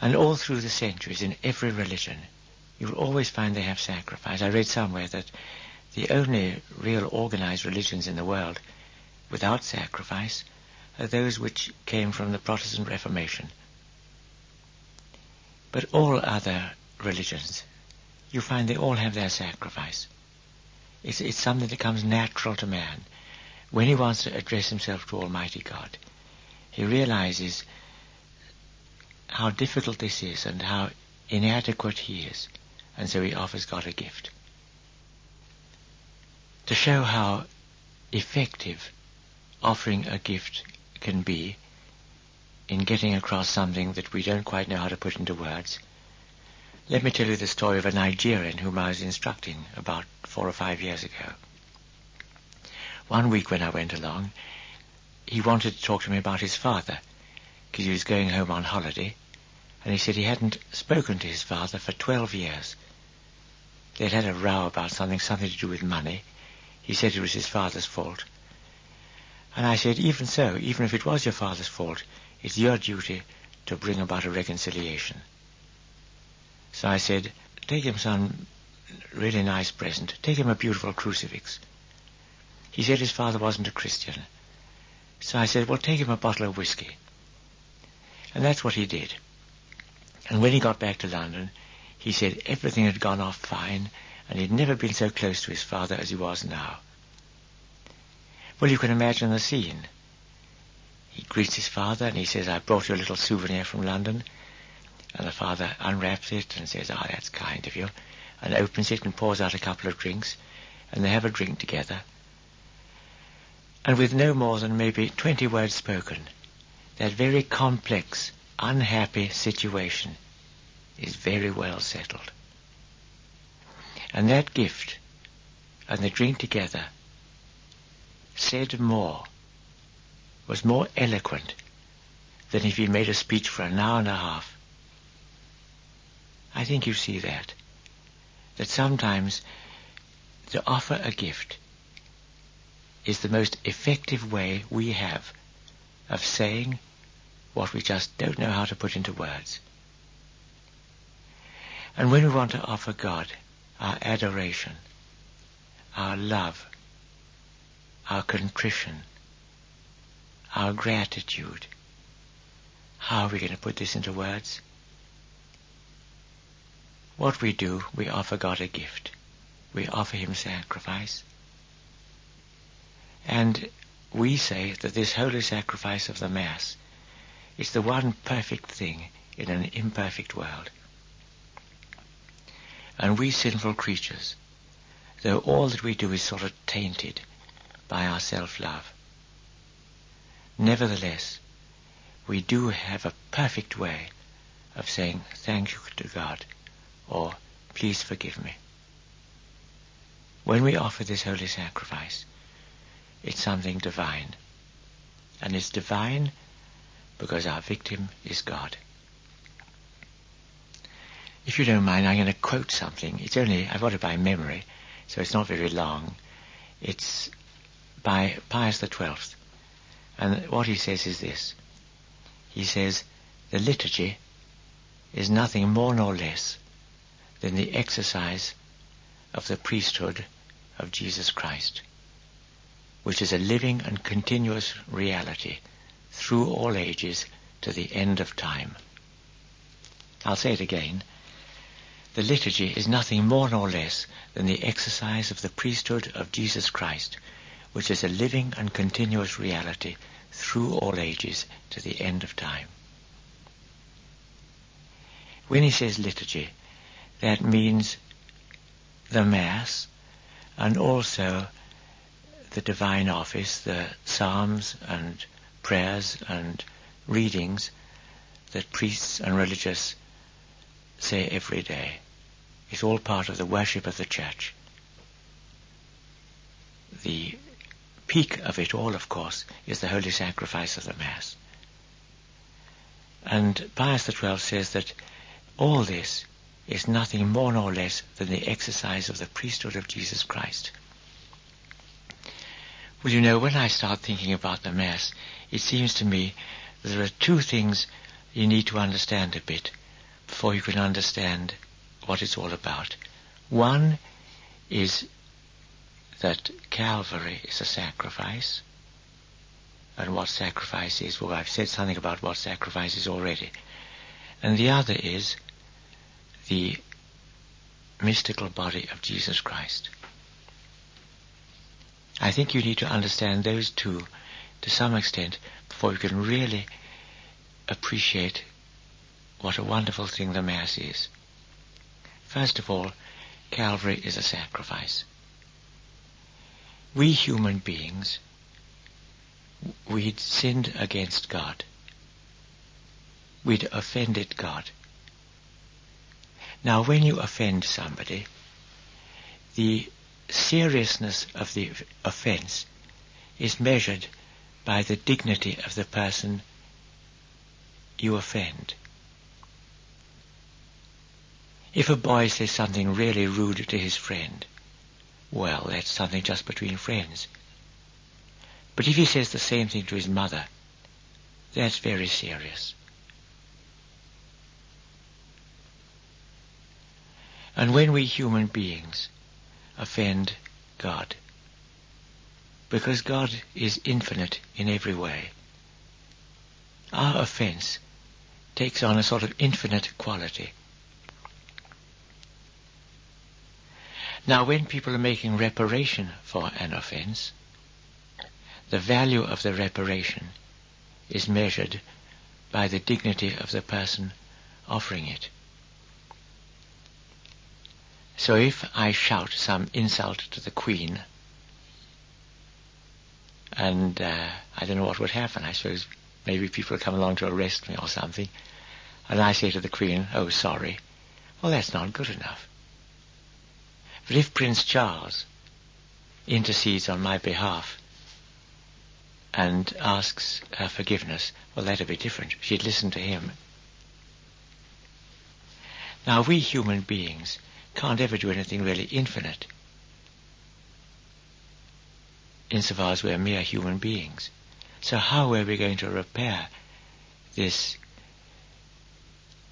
And all through the centuries, in every religion, you will always find they have sacrifice. I read somewhere that the only real organized religions in the world without sacrifice are those which came from the Protestant Reformation. But all other religions, you find they all have their sacrifice. It's, it's something that comes natural to man. When he wants to address himself to Almighty God, he realizes how difficult this is and how inadequate he is, and so he offers God a gift. To show how effective offering a gift can be in getting across something that we don't quite know how to put into words, let me tell you the story of a Nigerian whom I was instructing about four or five years ago. One week when I went along, he wanted to talk to me about his father, because he was going home on holiday, and he said he hadn't spoken to his father for 12 years. They'd had a row about something, something to do with money. He said it was his father's fault. And I said, even so, even if it was your father's fault, it's your duty to bring about a reconciliation. So I said, take him some really nice present. Take him a beautiful crucifix. He said his father wasn't a Christian. So I said, well, take him a bottle of whiskey. And that's what he did. And when he got back to London, he said everything had gone off fine, and he'd never been so close to his father as he was now. Well, you can imagine the scene. He greets his father, and he says, I brought you a little souvenir from London. And the father unwraps it and says, ah, oh, that's kind of you, and opens it and pours out a couple of drinks, and they have a drink together. And with no more than maybe 20 words spoken, that very complex, unhappy situation is very well settled. And that gift and the drink together said more, was more eloquent than if he made a speech for an hour and a half I think you see that. That sometimes to offer a gift is the most effective way we have of saying what we just don't know how to put into words. And when we want to offer God our adoration, our love, our contrition, our gratitude, how are we going to put this into words? What we do, we offer God a gift. We offer him sacrifice. And we say that this holy sacrifice of the Mass is the one perfect thing in an imperfect world. And we sinful creatures, though all that we do is sort of tainted by our self-love, nevertheless, we do have a perfect way of saying thank you to God or please forgive me. When we offer this holy sacrifice, it's something divine. And it's divine because our victim is God. If you don't mind, I'm going to quote something. It's only, I've got it by memory, so it's not very long. It's by Pius XII. And what he says is this. He says, the liturgy is nothing more nor less than the exercise of the priesthood of Jesus Christ, which is a living and continuous reality through all ages to the end of time. I'll say it again. The liturgy is nothing more nor less than the exercise of the priesthood of Jesus Christ, which is a living and continuous reality through all ages to the end of time. When he says liturgy, that means the Mass and also the divine office, the psalms and prayers and readings that priests and religious say every day. It's all part of the worship of the church. The peak of it all, of course, is the holy sacrifice of the Mass. And Pius XII says that all this is nothing more nor less than the exercise of the priesthood of Jesus Christ. Well, you know, when I start thinking about the Mass, it seems to me there are two things you need to understand a bit before you can understand what it's all about. One is that Calvary is a sacrifice. And what sacrifice is, well, I've said something about what sacrifice is already. And the other is the mystical body of Jesus Christ. I think you need to understand those two to some extent before you can really appreciate what a wonderful thing the Mass is. First of all, Calvary is a sacrifice. We human beings, we'd sinned against God. We'd offended God. Now when you offend somebody, the seriousness of the offense is measured by the dignity of the person you offend. If a boy says something really rude to his friend, well, that's something just between friends. But if he says the same thing to his mother, that's very serious. And when we human beings offend God, because God is infinite in every way, our offense takes on a sort of infinite quality. Now when people are making reparation for an offense, the value of the reparation is measured by the dignity of the person offering it. So if I shout some insult to the Queen, and uh, I don't know what would happen, I suppose maybe people come along to arrest me or something, and I say to the Queen, oh sorry, well that's not good enough. But if Prince Charles intercedes on my behalf and asks her forgiveness, well that'd be different. She'd listen to him. Now we human beings can't ever do anything really infinite insofar as we're mere human beings. So how are we going to repair this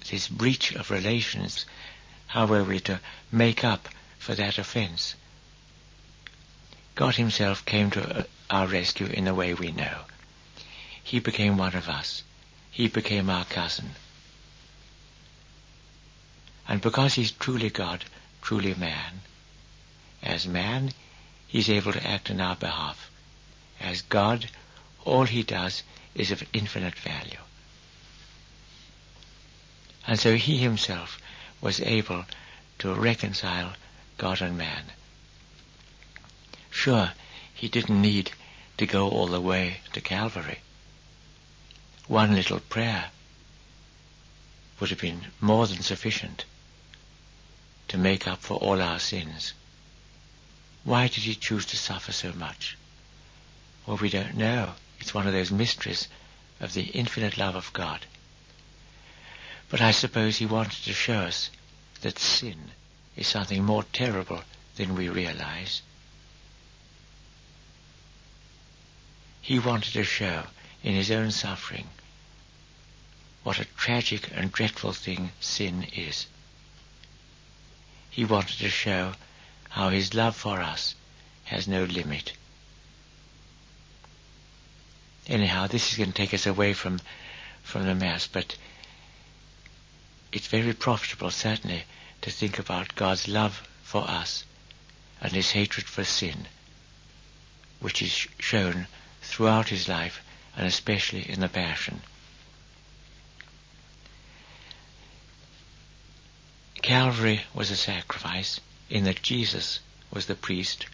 this breach of relations? How are we to make up for that offense? God himself came to uh, our rescue in the way we know. He became one of us. He became our cousin. And because he's truly God, truly man, as man, he's able to act in our behalf. As God, all he does is of infinite value. And so he himself was able to reconcile God and man. Sure, he didn't need to go all the way to Calvary. One little prayer would have been more than sufficient to make up for all our sins. Why did he choose to suffer so much? Well, we don't know. It's one of those mysteries of the infinite love of God. But I suppose he wanted to show us that sin is something more terrible than we realize. He wanted to show in his own suffering what a tragic and dreadful thing sin is. He wanted to show how his love for us has no limit. Anyhow, this is going to take us away from, from the Mass, but it's very profitable, certainly, to think about God's love for us and his hatred for sin, which is shown throughout his life and especially in the Passion. Calvary was a sacrifice in that Jesus was the priest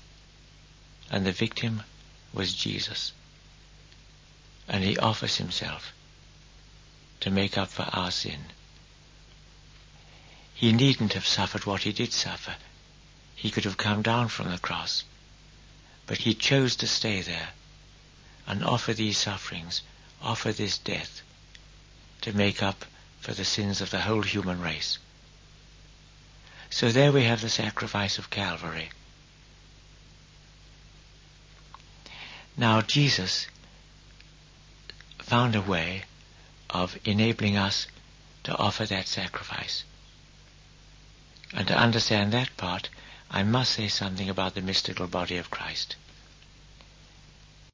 and the victim was Jesus. And he offers himself to make up for our sin. He needn't have suffered what he did suffer. He could have come down from the cross. But he chose to stay there and offer these sufferings, offer this death to make up for the sins of the whole human race. So there we have the sacrifice of Calvary. Now Jesus found a way of enabling us to offer that sacrifice. And to understand that part, I must say something about the mystical body of Christ.